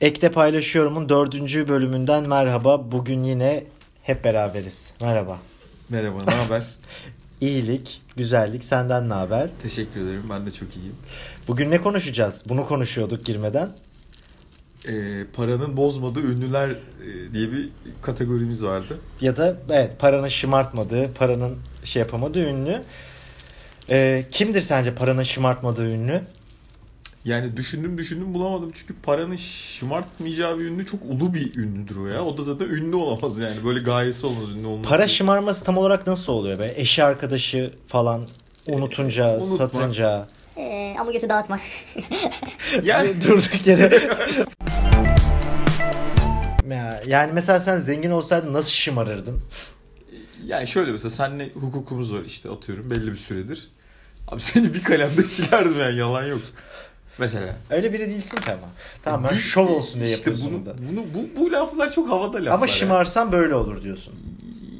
Ekte Paylaşıyorum'un dördüncü bölümünden merhaba. Bugün yine hep beraberiz. Merhaba. Merhaba, ne haber? İyilik, güzellik. Senden ne haber? Teşekkür ederim, ben de çok iyiyim. Bugün ne konuşacağız? Bunu konuşuyorduk girmeden. Ee, paranın bozmadığı ünlüler e, diye bir kategorimiz vardı. Ya da evet paranın şımartmadığı, paranın şey yapamadığı ünlü. Ee, kimdir sence paranın şımartmadığı ünlü? Yani düşündüm düşündüm bulamadım çünkü paranın şımartmayacağı bir ünlü çok ulu bir ünlüdür o ya. O da zaten ünlü olamaz yani. Böyle gayesi olmaz ünlü olmaz. Para şımarması tam olarak nasıl oluyor be? Eşi arkadaşı falan unutunca, Unutma. satınca. Ee, ama götü dağıtmak. Yani durduk yere. Ya, yani mesela sen zengin olsaydın nasıl şımarırdın? yani şöyle mesela seninle hukukumuz var işte atıyorum belli bir süredir. Abi seni bir kalemde silerdim yani yalan yok. Mesela. Öyle biri değilsin ki ama. Tamam ben Bu- şov olsun diye işte yapıyorsun bunu, da. bunu, bu, bu laflar çok havada laflar. Ama şımarsan böyle olur diyorsun.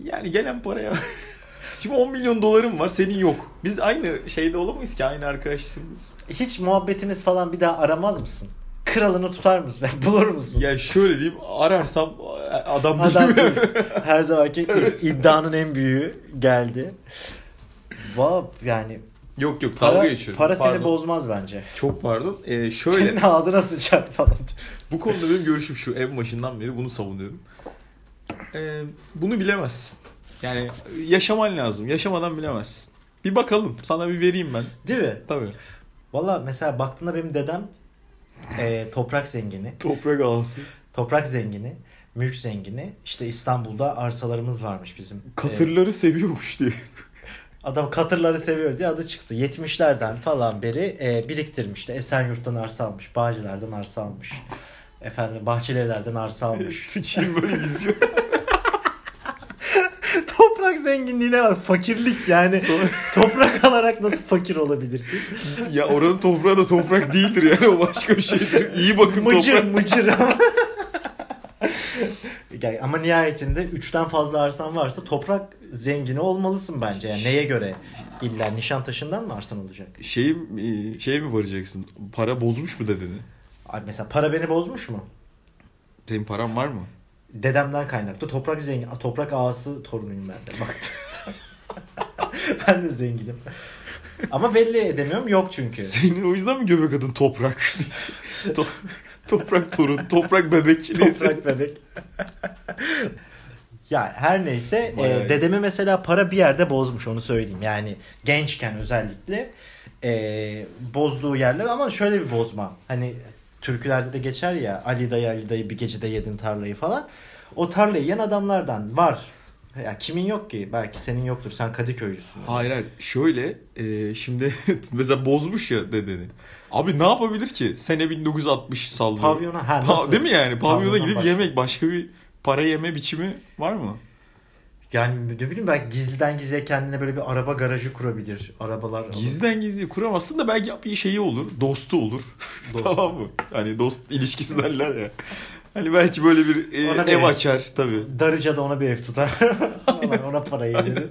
Yani gelen paraya. Şimdi 10 milyon dolarım var senin yok. Biz aynı şeyde olamayız ki aynı arkadaşsınız. Hiç muhabbetiniz falan bir daha aramaz mısın? Kralını tutar mısın? Bulur musun? Ya şöyle diyeyim ararsam adam Adam değilim. değilsin. Her zamanki id- iddianın en büyüğü geldi. Valla yani yok yok para, kavga geçiyorum. para seni Pardon. bozmaz bence. Çok pardon. Ee, şöyle Senin ağzına sıçar falan. bu konuda benim görüşüm şu en başından beri bunu savunuyorum. Ee, bunu bilemezsin. Yani yaşaman lazım. Yaşamadan bilemezsin. Bir bakalım. Sana bir vereyim ben. Değil mi? Tabii. Valla mesela baktığında benim dedem e, toprak zengini. Toprak alsın. Toprak zengini. Mülk zengini. İşte İstanbul'da arsalarımız varmış bizim. E, Katırları seviyormuş diye. Adam katırları seviyor diye adı çıktı. 70'lerden falan beri e, biriktirmiş. Esenyurt'tan arsa almış. Bağcılar'dan arsa almış. Efendim Bahçelievler'den arsa almış. Sıçayım böyle vizyon. toprak zenginliğine var. Fakirlik yani. Sonra- toprak alarak nasıl fakir olabilirsin? ya oranın toprağı da toprak değildir yani o başka bir şeydir. İyi bakın Mıcır toprak. mıcır ama. Yani ama nihayetinde üçten fazla arsan varsa toprak zengini olmalısın bence. Yani neye göre? İlla Nişantaşı'ndan mı arsan olacak? Şey, şeye mi varacaksın? Para bozmuş mu dedeni? Abi mesela para beni bozmuş mu? Senin paran var mı? Dedemden kaynaklı. Toprak zengin, toprak ağası torunuyum ben de. Baktım. ben de zenginim. Ama belli edemiyorum yok çünkü. Senin o yüzden mi göbek adın toprak? To- toprak torun, toprak bebek. Toprak bebek. Ya her neyse Bayağı e, dedemi mesela para bir yerde bozmuş onu söyleyeyim. Yani gençken özellikle e, bozduğu yerler ama şöyle bir bozma. Hani türkülerde de geçer ya Ali dayı Ali dayı bir gecede yedin tarlayı falan. O tarlayı yiyen adamlardan var. Ya kimin yok ki? Belki senin yoktur. Sen Kadıköylüsün. Hayır hayır. Şöyle e, şimdi mesela bozmuş ya dedeni. Abi ne yapabilir ki? Sene 1960 sallıyor. Pavyona ha Pa- nasıl? Değil mi yani? Pavyona Pavyondan gidip başka. yemek. Başka bir para yeme biçimi var mı? Yani ne bileyim belki gizliden gizliye kendine böyle bir araba garajı kurabilir. Arabalar. Gizliden gizli kuramazsın da belki bir şeyi olur. Dostu olur. Dost. tamam mı? Hani dost ilişkisi derler ya. Hani belki böyle bir e, Ona bir ev ev. açar tabii. Darıca'da ona bir ev tutar. ona, parayı verir.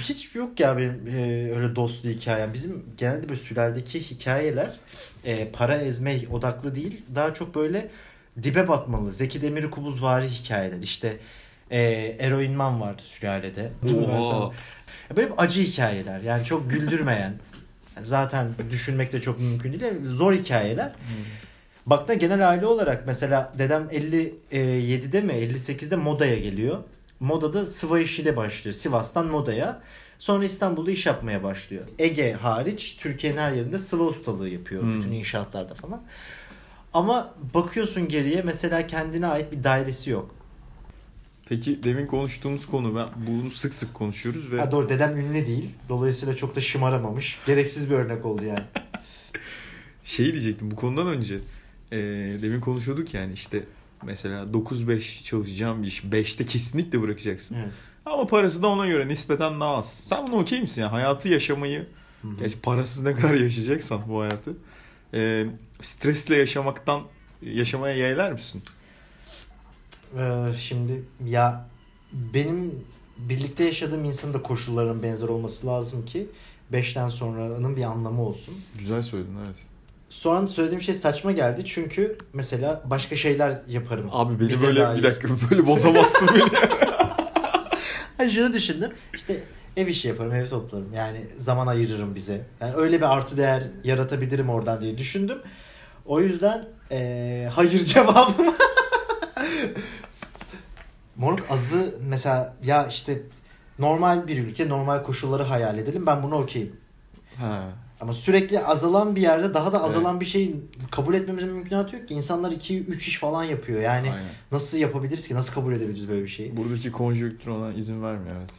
Hiç yok ya benim e, öyle dostlu hikayem. Bizim genelde böyle sülaledeki hikayeler e, para ezme odaklı değil. Daha çok böyle dibe batmalı. Zeki Demirkubuz vari hikayeler. İşte e, eroinman vardı sülalede. Oha. Böyle acı hikayeler. Yani çok güldürmeyen. Zaten düşünmek de çok mümkün değil. Zor hikayeler. Bak da genel aile olarak mesela dedem 57'de mi 58'de modaya geliyor. Modada sıva işiyle başlıyor. Sivas'tan modaya. Sonra İstanbul'da iş yapmaya başlıyor. Ege hariç Türkiye'nin her yerinde sıva ustalığı yapıyor. Hmm. Bütün inşaatlarda falan. Ama bakıyorsun geriye mesela kendine ait bir dairesi yok. Peki demin konuştuğumuz konu ben bunu sık sık konuşuyoruz ve Ha doğru dedem ünlü değil. Dolayısıyla çok da şımaramamış. Gereksiz bir örnek oldu yani. şey diyecektim bu konudan önce. E, demin konuşuyorduk yani işte mesela 9-5 çalışacağım bir iş 5'te kesinlikle bırakacaksın. Evet. Ama parası da ona göre nispeten daha az. Sen bunu okey misin? Yani hayatı yaşamayı Hı hı. gerçi parasız ne kadar yaşayacaksan bu hayatı e, stresle yaşamaktan yaşamaya yeğler misin? Ee, şimdi ya benim birlikte yaşadığım insanın da koşullarının benzer olması lazım ki 5'ten sonranın bir anlamı olsun. Güzel söyledin evet. An söylediğim şey saçma geldi çünkü mesela başka şeyler yaparım. Abi beni Bize böyle dair. bir dakika böyle bozamazsın beni. Hayır şunu düşündüm. İşte ev işi yaparım, ev toplarım. Yani zaman ayırırım bize. Yani öyle bir artı değer yaratabilirim oradan diye düşündüm. O yüzden eee, hayır cevabım. Moruk azı mesela ya işte normal bir ülke, normal koşulları hayal edelim. Ben bunu okeyim. ha. Ama sürekli azalan bir yerde daha da azalan bir şeyi kabul etmemizin mümkünatı yok ki. İnsanlar 2-3 iş falan yapıyor. Yani Aynen. nasıl yapabiliriz ki? Nasıl kabul edebiliriz böyle bir şeyi? Buradaki konjonktür ona izin vermiyor evet.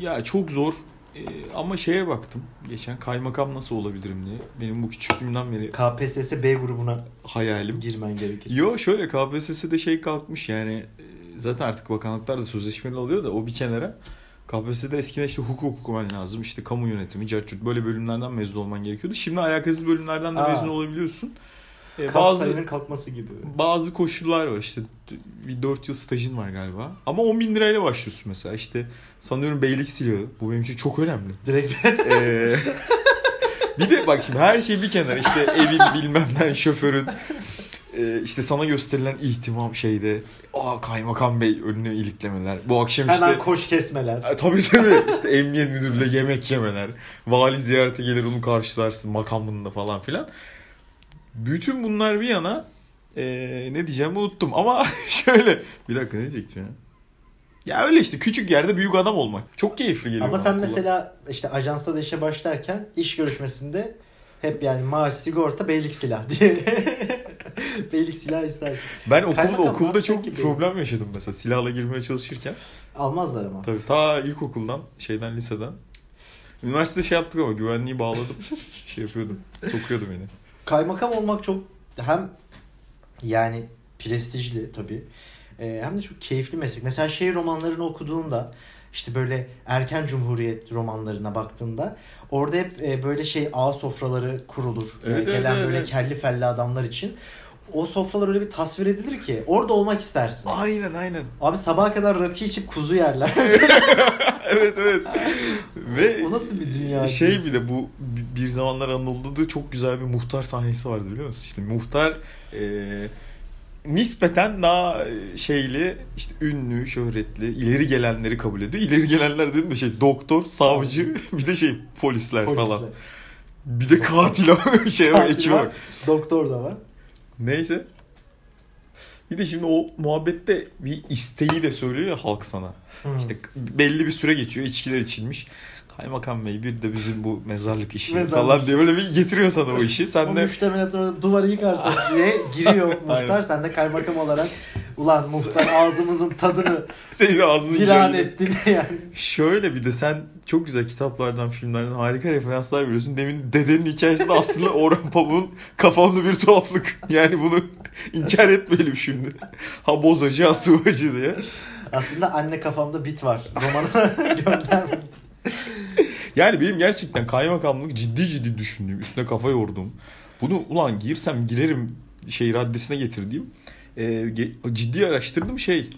Ya çok zor Ee, ama şeye baktım geçen kaymakam nasıl olabilirim diye. Benim bu küçüklüğümden beri KPSS B grubuna hayalim. girmen gerekir. Yo şöyle KPSS'de şey kalkmış yani e, zaten artık bakanlıklar da sözleşmeli alıyor da o bir kenara. KPSS'de eskiden işte hukuk okuman lazım. işte kamu yönetimi, carçurt böyle bölümlerden mezun olman gerekiyordu. Şimdi alakasız bölümlerden de Aa. mezun olabiliyorsun. Ee, Kalk bazı sayının kalkması gibi. bazı koşullar var işte bir 4 yıl stajın var galiba. Ama 10 bin lirayla başlıyorsun mesela işte sanıyorum beylik silahı. Bu benim için çok önemli. Direkt Ee, bir de bak şimdi her şey bir kenara işte evin bilmemden şoförün e, işte sana gösterilen ihtimam şeyde aa kaymakam bey önüne iliklemeler. Bu akşam işte hemen koş kesmeler. E, Tabii tabii işte emniyet müdürüyle yemek yemeler. Vali ziyarete gelir onu karşılarsın makamında falan filan. Bütün bunlar bir yana e, ne diyeceğimi unuttum ama şöyle bir dakika ne diyecektim ya. Ya öyle işte küçük yerde büyük adam olmak. Çok keyifli geliyor. Ama sen kulağa. mesela işte ajansta da işe başlarken iş görüşmesinde hep yani maaş, sigorta, beylik silah diye. beylik silah istersin. ben okulda Kaymakam okulda çok ki problem yaşadım mesela silahla girmeye çalışırken. Almazlar ama. Tabii ta ilkokuldan şeyden liseden. Üniversitede şey yaptık ama güvenliği bağladım. şey yapıyordum. Sokuyordum beni. Kaymakam olmak çok hem yani prestijli tabii. Ee, hem de çok keyifli meslek. Mesela şehir romanlarını okuduğunda işte böyle erken cumhuriyet romanlarına baktığında orada hep e, böyle şey ağ sofraları kurulur. Evet, Ee, evet, gelen evet, böyle evet. kelli felli adamlar için. O sofralar öyle bir tasvir edilir ki orada olmak istersin. Aynen aynen. Abi sabaha kadar rakı içip kuzu yerler. evet evet. Ve o nasıl bir dünya? şey diyorsun? bir de bu bir zamanlar Anadolu'da çok güzel bir muhtar sahnesi vardı biliyor musun? İşte muhtar e, nispeten daha şeyli işte ünlü, şöhretli, ileri gelenleri kabul ediyor. İleri gelenler dedim de şey doktor, savcı, bir de şey polisler, Polisler. falan. Bir de katil şey ekibi var. Doktor da var. Neyse. Bir de şimdi o muhabbette bir isteği de söylüyor ya halk sana. Hı. İşte belli bir süre geçiyor, içkiler içilmiş. Kaymakam Bey bir de bizim bu mezarlık işi Mezarlık. falan diye böyle bir getiriyor sana o işi. o Sen de müştemilat orada duvarı yıkarsın diye giriyor muhtar. Sen de kaymakam olarak ulan muhtar ağzımızın tadını senin ağzını yiyor. ettin yani. Şöyle bir de sen çok güzel kitaplardan, filmlerden harika referanslar veriyorsun. Demin dedenin hikayesinde aslında Orhan Pamuk'un kafamda bir tuhaflık. Yani bunu inkar etmeyelim şimdi. Ha bozacı ha sıvacı diye. Aslında anne kafamda bit var. Romana göndermedim. Yani benim gerçekten kaymakamlık ciddi ciddi düşündüğüm, üstüne kafa yorduğum. Bunu ulan girsem girerim şey raddesine getirdiğim. e, ciddi araştırdım şey.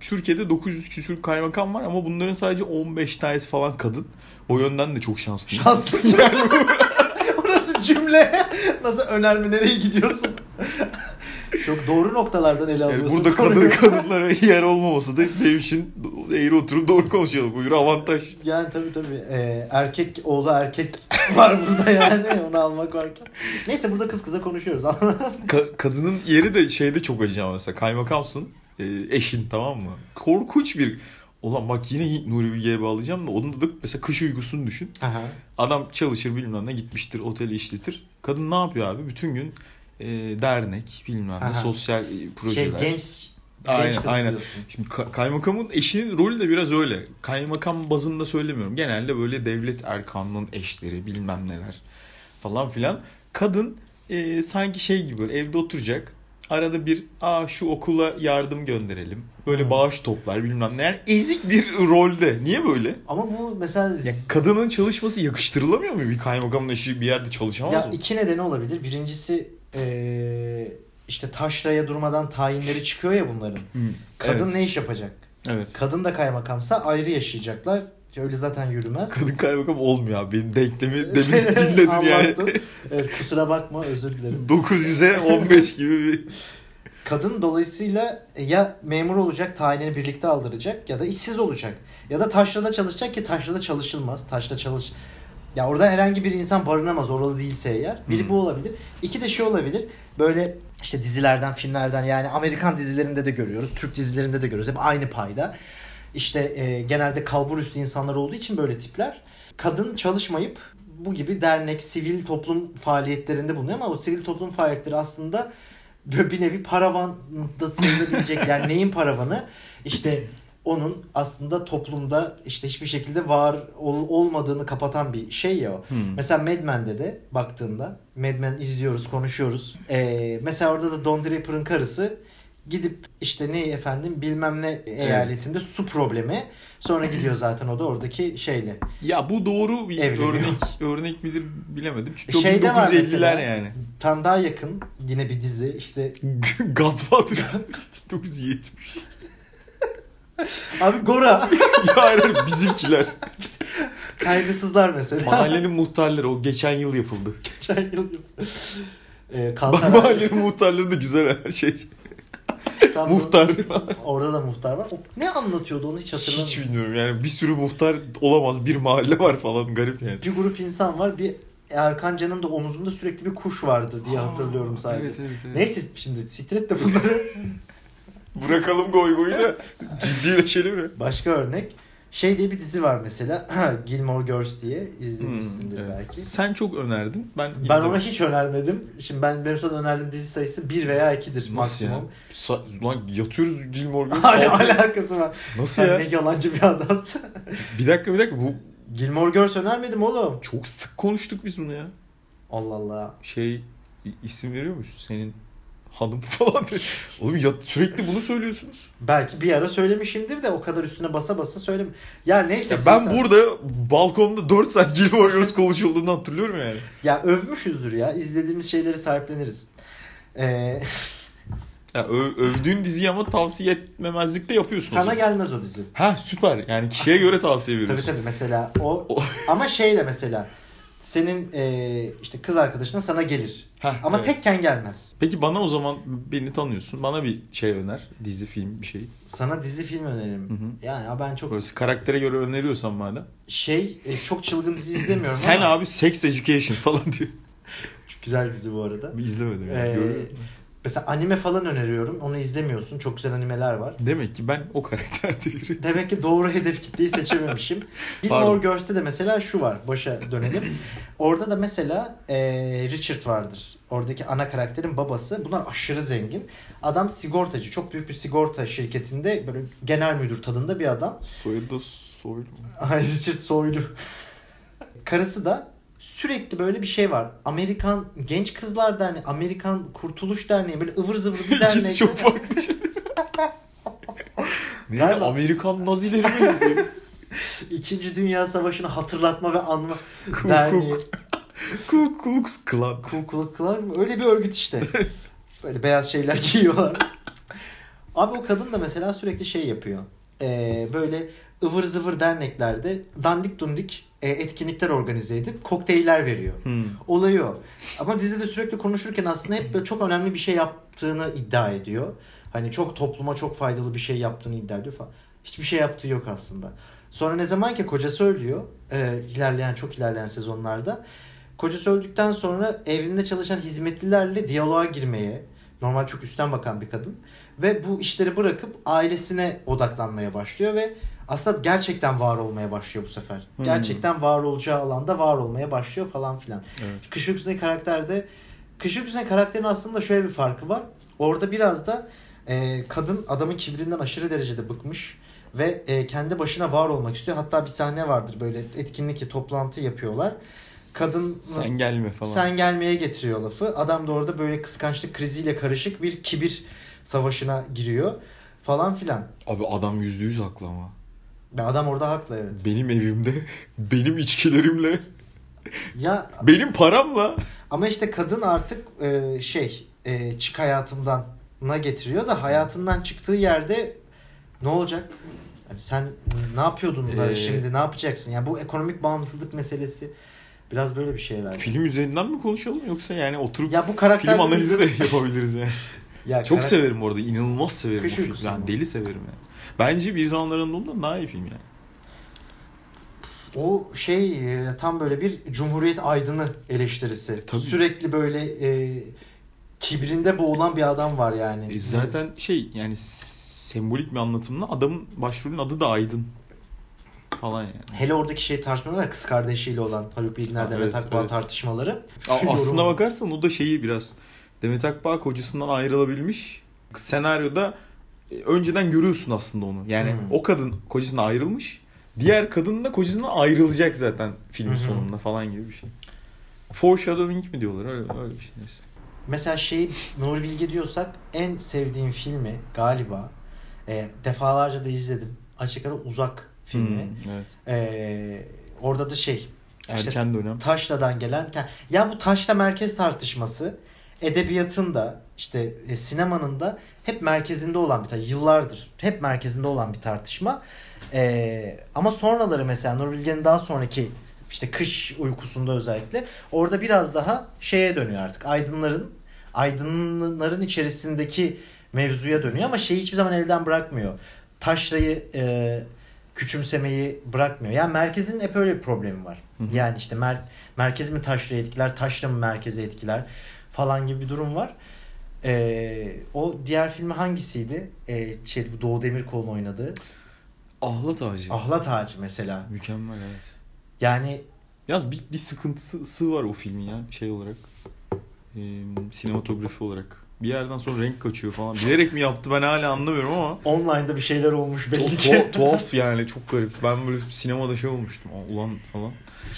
Türkiye'de 900 küsur kaymakam var ama bunların sadece 15 tanesi falan kadın. O yönden de çok şanslıyım. Şanslısın. Orası cümle. Nasıl önerme nereye gidiyorsun? Çok doğru noktalardan ele Yani alıyorsun. burada konuyu. kadın kadınlara yer olmaması da benim için eğri oturup doğru konuşalım. Buyur avantaj. Yani tabii tabii. Ee, erkek oğlu erkek var burada yani. Onu almak varken. Neyse burada kız kıza konuşuyoruz. Ka- kadının yeri de şeyde çok acı ama mesela kaymakamsın. e, eşin tamam mı? Korkunç bir Ulan bak yine Nuri Bilge'ye bağlayacağım da onun da mesela kış uykusunu düşün. Aha. Adam çalışır bilmem ne gitmiştir oteli işletir. Kadın ne yapıyor abi? Bütün gün e, dernek bilmem ne sosyal e, Şey projeler. genç Aynen, genç aynen. diyorsun. Şimdi ka- kaymakamın eşinin rolü de biraz öyle. Kaymakam bazında söylemiyorum. Genelde böyle devlet erkanının eşleri bilmem neler falan filan. Kadın e, sanki şey gibi evde oturacak. Arada bir aa şu okula yardım gönderelim. Böyle Hmm. bağış toplar bilmem ne. Yani ezik bir rolde. Niye böyle? Ama bu mesela Ya kadının çalışması yakıştırılamıyor mu? Bir kaymakamın eşi bir yerde çalışamaz ya mı? iki nedeni olabilir. Birincisi eee, işte taşraya durmadan tayinleri çıkıyor ya bunların. Hı, Kadın evet. ne iş yapacak? Evet. Kadın da kaymakamsa ayrı yaşayacaklar. Öyle zaten yürümez. Kadın kaymakam olmuyor abi. Benim denklemi demin dinledin yani. Evet kusura bakma özür dilerim. 900'e 15 gibi bir... Kadın dolayısıyla ya memur olacak, tayinini birlikte aldıracak ya da işsiz olacak. Ya da taşrada çalışacak ki taşrada çalışılmaz. Taşla çalış... Ya orada herhangi bir insan barınamaz oralı değilse eğer. Biri Hmm. bu olabilir. İki de şey olabilir. Böyle işte dizilerden, filmlerden yani Amerikan dizilerinde de görüyoruz. Türk dizilerinde de görüyoruz. Hep aynı payda. İşte e, genelde kalbur üstü insanlar olduğu için böyle tipler. Kadın çalışmayıp bu gibi dernek, sivil toplum faaliyetlerinde bulunuyor ama o sivil toplum faaliyetleri aslında bir nevi paravan da sayılabilecek. Yani neyin paravanı? İşte onun aslında toplumda işte hiçbir şekilde var ol- olmadığını kapatan bir şey ya o. Hmm. Mesela Mad Men'de de baktığında Mad Men izliyoruz, konuşuyoruz. Ee, mesela orada da Don Draper'ın karısı gidip işte ne efendim bilmem ne eyaletinde su problemi. Sonra gidiyor zaten o da oradaki şeyle. Ya bu doğru bir Evleniyor. örnek örnek midir bilemedim. Çünkü var 1950'ler mesela. yani. Tam daha yakın yine bir dizi işte. Godfather'dan 1970. Abi Gora. ya hayır, hayır, bizimkiler. Kaygısızlar mesela. Mahallenin muhtarları o geçen yıl yapıldı. Geçen yıl. Ee, Bak Kantar- mahallenin muhtarları da güzel ha, şey. Tam Muhtar. Orada da muhtar var. O ne anlatıyordu onu hiç hatırlamıyorum. Hiç bilmiyorum yani bir sürü muhtar olamaz bir mahalle var falan garip yani. Bir grup insan var. Bir Erkan Can'ın da omuzunda sürekli bir kuş vardı diye hatırlıyorum sadece. Evet, evet, evet. Neyse şimdi siktir et de bunları. Bırakalım goy goyu da ciddileşelim mi? Başka örnek. Şey diye bir dizi var mesela. Gilmore Girls diye izlemişsindir Hmm, evet. belki. Sen çok önerdin. Ben Ben izlemedim. ona hiç önermedim. Şimdi ben benim sana önerdiğim dizi sayısı 1 veya 2'dir Nasıl maksimum. ya? Sa- Lan yatıyoruz Gilmore Girls. Kalk- alakası var. Nasıl Sen ya? ne yalancı bir adamsın. Bir dakika bir dakika bu Gilmore Girls önermedim oğlum. çok sık konuştuk biz bunu ya. Allah Allah. Şey isim veriyor muyuz? Senin hanım falan diye. Oğlum ya, sürekli bunu söylüyorsunuz. Belki bir ara söylemişimdir de o kadar üstüne basa basa söylem. Ya neyse. Ya ben burada balkonda 4 saat Gilmore Girls konuşulduğunu hatırlıyorum yani. Ya övmüşüzdür ya. İzlediğimiz şeyleri sahipleniriz. Ee, Ya ö- övdüğün diziyi ama tavsiye etmemezlikte yapıyorsun. o sana gelmez o dizi. Ha süper. Yani kişiye göre tavsiye Tabii veriyorsun. tabii mesela o O- ama şeyle mesela senin e, işte kız arkadaşına sana gelir. Heh, Ama evet. tekken gelmez. Peki bana o zaman beni tanıyorsun. Bana bir şey öner. Dizi, film bir şey. Sana dizi film öneririm. Hı hı. Yani ben çok Böyle karaktere göre öneriyorsan madem. şey e, çok çılgın dizi izlemiyorum Sen ama abi Sex Education falan diyor. çok güzel dizi bu arada. Bir izlemedim yani. Ee. Mesela anime falan öneriyorum. Onu izlemiyorsun. Çok güzel animeler var. Demek ki ben o karakterde biri. Demek ki doğru hedef kitleyi seçememişim. Gilmore. Girls'te de mesela şu var. Başa dönelim. Orada da mesela e, Richard vardır. Oradaki ana karakterin babası. Bunlar aşırı zengin. Adam sigortacı. Çok büyük bir sigorta şirketinde böyle genel müdür tadında bir adam. Soyadı Soylu. Richard Soylu. Karısı da sürekli böyle bir şey var. Amerikan Genç Kızlar Derneği, Amerikan Kurtuluş Derneği böyle ıvır zıvır bir dernek. İkisi çok farklı şey. Neydi? Galiba- Amerikan Nazileri miydi? İkinci Dünya Savaşı'nı hatırlatma ve anma Ku- derneği. Ku Klux Klan. Ku Klux Klan öyle bir örgüt işte. Böyle beyaz şeyler giyiyorlar. Abi o kadın da mesela sürekli şey yapıyor. Ee, böyle ıvır zıvır derneklerde dandik dundik e, etkinlikler organize edip kokteyller veriyor. Hmm. Olayı o. Ama dizide sürekli konuşurken aslında hep böyle çok önemli bir şey yaptığını iddia ediyor. Hani çok topluma çok faydalı bir şey yaptığını iddia ediyor falan. Hiçbir şey yaptığı yok aslında. Sonra ne zaman ki kocası ölüyor, e, ilerleyen çok ilerleyen sezonlarda kocası öldükten sonra evinde çalışan hizmetlilerle diyaloğa girmeye, normal çok üstten bakan bir kadın ve bu işleri bırakıp ailesine odaklanmaya başlıyor ve aslında gerçekten var olmaya başlıyor bu sefer. Hmm. Gerçekten var olacağı alanda var olmaya başlıyor falan filan. Evet. Kış Öksüne karakterde Kış Öksüne karakterin aslında şöyle bir farkı var. Orada biraz da e, kadın adamın kibrinden aşırı derecede bıkmış ve e, kendi başına var olmak istiyor. Hatta bir sahne vardır böyle etkinlik toplantı yapıyorlar. Kadın Sen gelme falan. sen gelmeye getiriyor lafı. Adam da orada böyle kıskançlık kriziyle karışık bir kibir savaşına giriyor falan filan. Abi adam yüzde yüz haklı ama. Ve adam orada haklı evet. Benim evimde, benim içkilerimle, Ya benim paramla. Ama işte kadın artık e, şey e, çık hayatımdan na getiriyor da hayatından çıktığı yerde ne olacak? Yani sen ne yapıyordun da Ee, şimdi ne yapacaksın? Yani bu ekonomik bağımsızlık meselesi biraz böyle bir şey herhalde. Film üzerinden mi konuşalım yoksa yani oturup Ya bu karakter film analizi de yapabiliriz yani. ya Çok karak- severim orada. inanılmaz severim Kış o filmi. Uykusu Yani deli severim yani. Bence Bir Zamanların Anadolu'ndan daha iyi film yani. O şey e, tam böyle bir Cumhuriyet aydını eleştirisi. tabii. Sürekli böyle e, kibrinde boğulan bir adam var yani. E, zaten şey yani sembolik bir anlatımla adamın başrolün adı da Aydın falan yani. Hele oradaki şey tartışmalar var kız kardeşiyle olan Haluk Bilginer Ha, Demet evet, Akbağ evet. tartışmaları. A- aslında yorum- bakarsan o da şeyi biraz Demet Akbağ kocasından ayrılabilmiş. Senaryoda e, önceden görüyorsun aslında onu. Yani Hmm. o kadın kocasından ayrılmış. Diğer kadın da kocasından ayrılacak zaten filmin hı. sonunda falan gibi bir şey. Foreshadowing mi diyorlar öyle, öyle bir şey. neyse. Mesela şey Nuri Bilge diyorsak en sevdiğim filmi galiba e, defalarca da izledim. Açık ara Uzak filmi. Hmm, evet. E, orada da şey Erken dönem. Taşla'dan gelen ya bu Taşla merkez tartışması edebiyatın da işte e, sinemanın da hep merkezinde olan bir. Yıllardır hep merkezinde olan bir tartışma. E, ama sonraları mesela Nur Bilge'nin daha sonraki işte kış uykusunda özellikle orada biraz daha şeye dönüyor artık. Aydınların aydınların içerisindeki mevzuya dönüyor ama şeyi hiçbir zaman elden bırakmıyor. Taşra'yı e, küçümsemeyi bırakmıyor. Yani merkezin hep öyle bir problemi var. Hı hı. Yani işte mer merkez mi taşra'yı etkiler, taşra mı merkezi etkiler falan gibi bir durum var. E, o diğer filmi hangisiydi? E, şey, bu Doğu Demirkol'un oynadığı. Ahlat Ağacı. Ahlat Ağacı mesela. Mükemmel evet. Yani Yalnız bir, bir sıkıntısı var o filmin ya şey olarak. Ee, sinematografi olarak. Bir yerden sonra renk kaçıyor falan. Bilerek mi yaptı ben hala anlamıyorum ama. online'da bir şeyler olmuş belli ki. tu- tuhaf yani çok garip. Ben böyle sinemada şey olmuştum. "Aa, Ulan falan.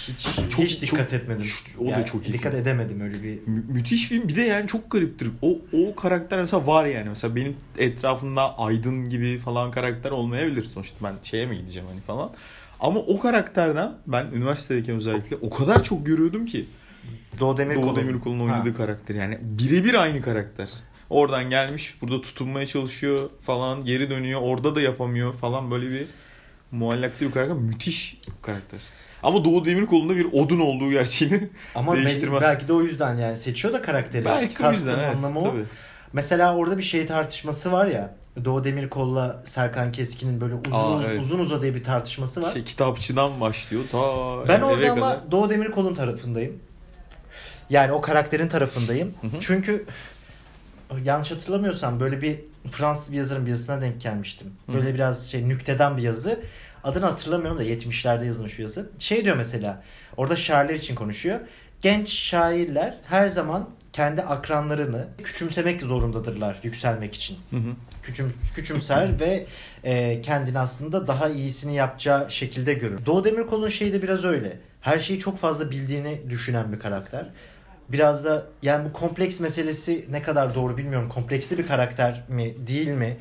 hiç Çok- hiç dikkat çok- etmedim. o da Yani çok iyi Dikkat film. edemedim öyle bir. Mü- müthiş film. Bir de yani çok gariptir. O o karakter mesela var yani. Mesela benim etrafımda Aydın gibi falan karakter olmayabilir. Sonuçta ben şeye mi gideceğim hani falan. Ama o karakterden ben üniversitedeyken özellikle o kadar çok görüyordum ki. Doğu Demirkol'un. Doğu Demirkol'un oynadığı Ha. karakter yani birebir aynı karakter. Oradan gelmiş burada tutunmaya çalışıyor falan geri dönüyor orada da yapamıyor falan böyle bir muallaklı bir karakter müthiş karakter. Ama Doğu Demirkol'un da bir odun olduğu gerçeğini Ama değiştirmez. belki de o yüzden yani seçiyor da karakteri. belki de o yüzden evet anlamı o. tabii. Mesela orada bir şey tartışması var ya. Doğu Demirkol'la Serkan Keskin'in böyle uzun Aa, evet. uzun uzadığı bir tartışması var. Şey, kitapçıdan başlıyor ta ben orada ama kadar. Doğu Demirkol'un tarafındayım. Yani o karakterin tarafındayım. Hı hı. Çünkü yanlış hatırlamıyorsam böyle bir Fransız bir yazarın bir yazısına denk gelmiştim. Hı. Böyle biraz şey nükteden bir yazı. Adını hatırlamıyorum da 70'lerde yazılmış bir yazı. Şey diyor mesela. Orada şairler için konuşuyor. Genç şairler her zaman kendi akranlarını küçümsemek zorundadırlar yükselmek için. Hı hı. Küçüm, küçümser ve e, kendini aslında daha iyisini yapacağı şekilde görür. Doğu Demirkol'un şeyi de biraz öyle. Her şeyi çok fazla bildiğini düşünen bir karakter. Biraz da yani bu kompleks meselesi ne kadar doğru bilmiyorum. Kompleksli bir karakter mi değil mi?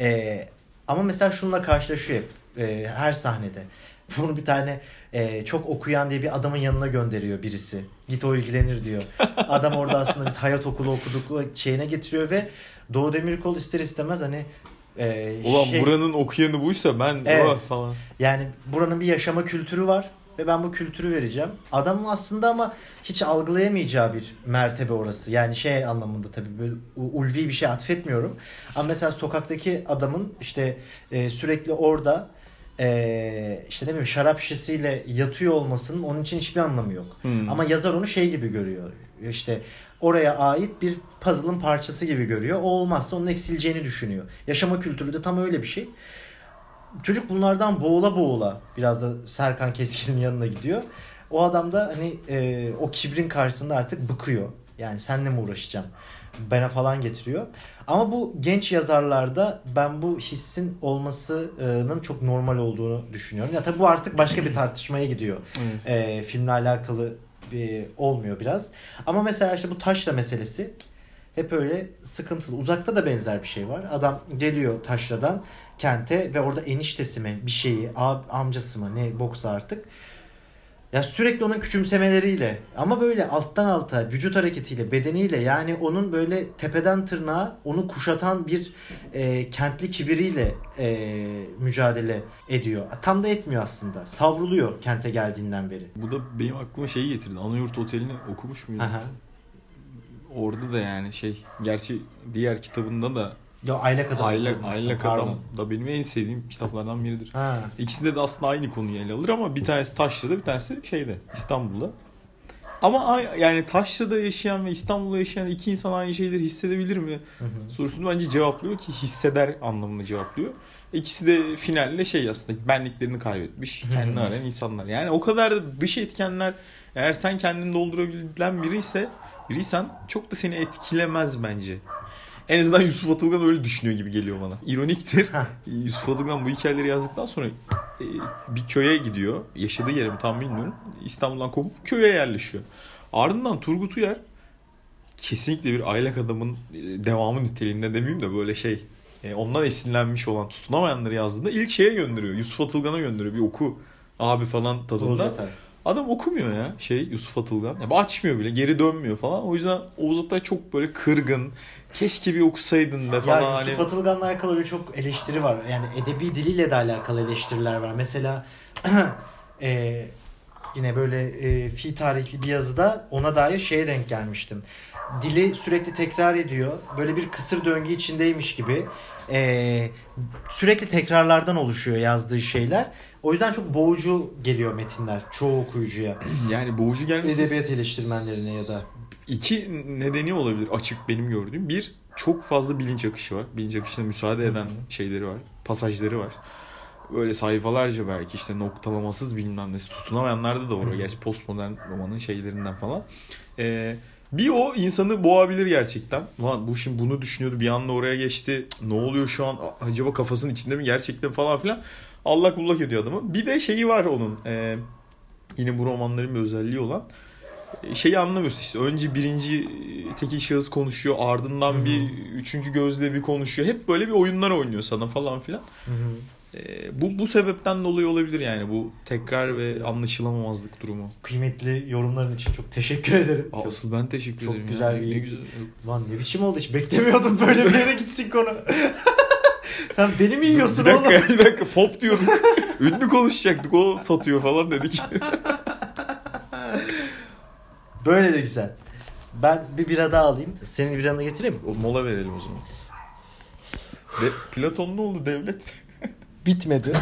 E, ama mesela şununla karşılaşıyor hep e, her sahnede. Bunu bir tane e, çok okuyan diye bir adamın yanına gönderiyor birisi. Git o ilgilenir diyor. Adam orada aslında biz hayat okulu okuduk şeyine getiriyor ve Doğu Demirkol ister istemez hani e, Ulan şey- buranın okuyanı buysa ben Evet. falan. yani buranın bir yaşama kültürü var ve ben bu kültürü vereceğim. Adamın aslında ama hiç algılayamayacağı bir mertebe orası. Yani şey anlamında tabii böyle ulvi bir şey atfetmiyorum. Ama mesela sokaktaki adamın işte e, sürekli orada e, işte ne bileyim şarap şişesiyle yatıyor olmasının onun için hiçbir anlamı yok. Hmm. Ama yazar onu şey gibi görüyor. İşte oraya ait bir puzzle'ın parçası gibi görüyor. O olmazsa onun eksileceğini düşünüyor. Yaşama kültürü de tam öyle bir şey. Çocuk bunlardan boğula boğula biraz da Serkan Keskin'in yanına gidiyor. O adam da hani e, o kibrin karşısında artık bıkıyor. Yani senle mi uğraşacağım? Bana falan getiriyor. Ama bu genç yazarlarda ben bu hissin olmasının çok normal olduğunu düşünüyorum. Ya tabii bu artık başka bir tartışmaya gidiyor Evet. e, filmle alakalı bir, olmuyor biraz. Ama mesela işte bu taşla meselesi hep öyle sıkıntılı. Uzakta da benzer bir şey var. Adam geliyor taşladan kente ve orada eniştesi mi bir şeyi, ab, amcası mı ne boksa artık Ya sürekli onun küçümsemeleriyle ama böyle alttan alta vücut hareketiyle bedeniyle yani onun böyle tepeden tırnağa onu kuşatan bir e, kentli kibiriyle e, mücadele ediyor. Tam da etmiyor aslında. Savruluyor kente geldiğinden beri. Bu da benim aklıma şeyi getirdi. Anayurt Oteli'ni okumuş muydun? Aha. Orada da yani şey gerçi diğer kitabında da Ya aylak adam. Aylak, Aylak. Adam da benim en sevdiğim kitaplardan biridir. Ha. İkisinde de aslında aynı konuyu ele alır ama bir tanesi Taşra'da bir tanesi şeyde İstanbul'da. Ama yani Taşra'da yaşayan ve İstanbul'da yaşayan iki insan aynı şeyleri hissedebilir mi? Hı hı. Sorusunu bence cevaplıyor ki hisseder anlamında cevaplıyor. İkisi de finalle şey aslında benliklerini kaybetmiş. Kendini arayan insanlar. Yani o kadar da dış etkenler eğer sen kendini doldurabilen biri ise biriysen çok da seni etkilemez bence. En azından Yusuf Atılgan öyle düşünüyor gibi geliyor bana. İroniktir. Yusuf Atılgan bu hikayeleri yazdıktan sonra e, bir köye gidiyor. Yaşadığı yeri mi tam bilmiyorum. İstanbul'dan kopup köye yerleşiyor. Ardından Turgut Uyar kesinlikle bir aylak adamın e, devamı niteliğinde demeyeyim de böyle şey e, ondan esinlenmiş olan tutunamayanları yazdığında ilk şeye gönderiyor. Yusuf Atılgan'a gönderiyor. Bir oku abi falan tadında. Oğuz Atay. Adam okumuyor ya şey Yusuf Atılgan. Ya açmıyor bile geri dönmüyor falan. O yüzden Oğuz Atay çok böyle kırgın. Keşke bir okusaydın be falan. Ya hani... Yusuf Atılgan'la alakalı öyle çok eleştiri var. Yani edebi diliyle de alakalı eleştiriler var. Mesela e, yine böyle e, fi tarihli bir yazıda ona dair şeye denk gelmiştim. Dili sürekli tekrar ediyor. Böyle bir kısır döngü içindeymiş gibi. E, sürekli tekrarlardan oluşuyor yazdığı şeyler. O yüzden çok boğucu geliyor metinler çoğu okuyucuya. Yani boğucu gelmesi Edebiyat eleştirmenlerine ya da. iki nedeni olabilir açık benim gördüğüm. Bir çok fazla bilinç akışı var. Bilinç akışına müsaade eden şeyleri var. Pasajları var. Böyle sayfalarca belki işte noktalamasız bilmem nesi tutunamayanlarda da var. Gerçi postmodern romanın şeylerinden falan. Ee, bir o insanı boğabilir gerçekten. Ulan bu şimdi bunu düşünüyordu bir anda oraya geçti. Ne oluyor şu an? Acaba kafasının içinde mi gerçekten falan filan. Allah kullak ediyor adamı. Bir de şeyi var onun. Ee, yine bu romanların bir özelliği olan e, şeyi anlamıyorsun işte önce birinci e, tekil şahıs konuşuyor ardından bir üçüncü gözle bir konuşuyor hep böyle bir oyunlar oynuyor sana falan filan E, bu bu sebepten dolayı olabilir yani bu tekrar ve anlaşılamamazlık durumu. Kıymetli yorumların için çok teşekkür ederim. Aa, Asıl ben teşekkür çok ederim. güzel ya. bir- Ne güzel. Lan ne biçim oldu hiç beklemiyordum böyle bir yere gitsin konu. Sen beni mi yiyorsun bir oğlum? dakika bir dakika pop diyorduk. Ünlü konuşacaktık o satıyor falan dedik. Böyle de güzel. Ben bir bira daha alayım. Senin biranı getireyim mi? Mola verelim o zaman. De, Platon ne oldu devlet? Bitmedi.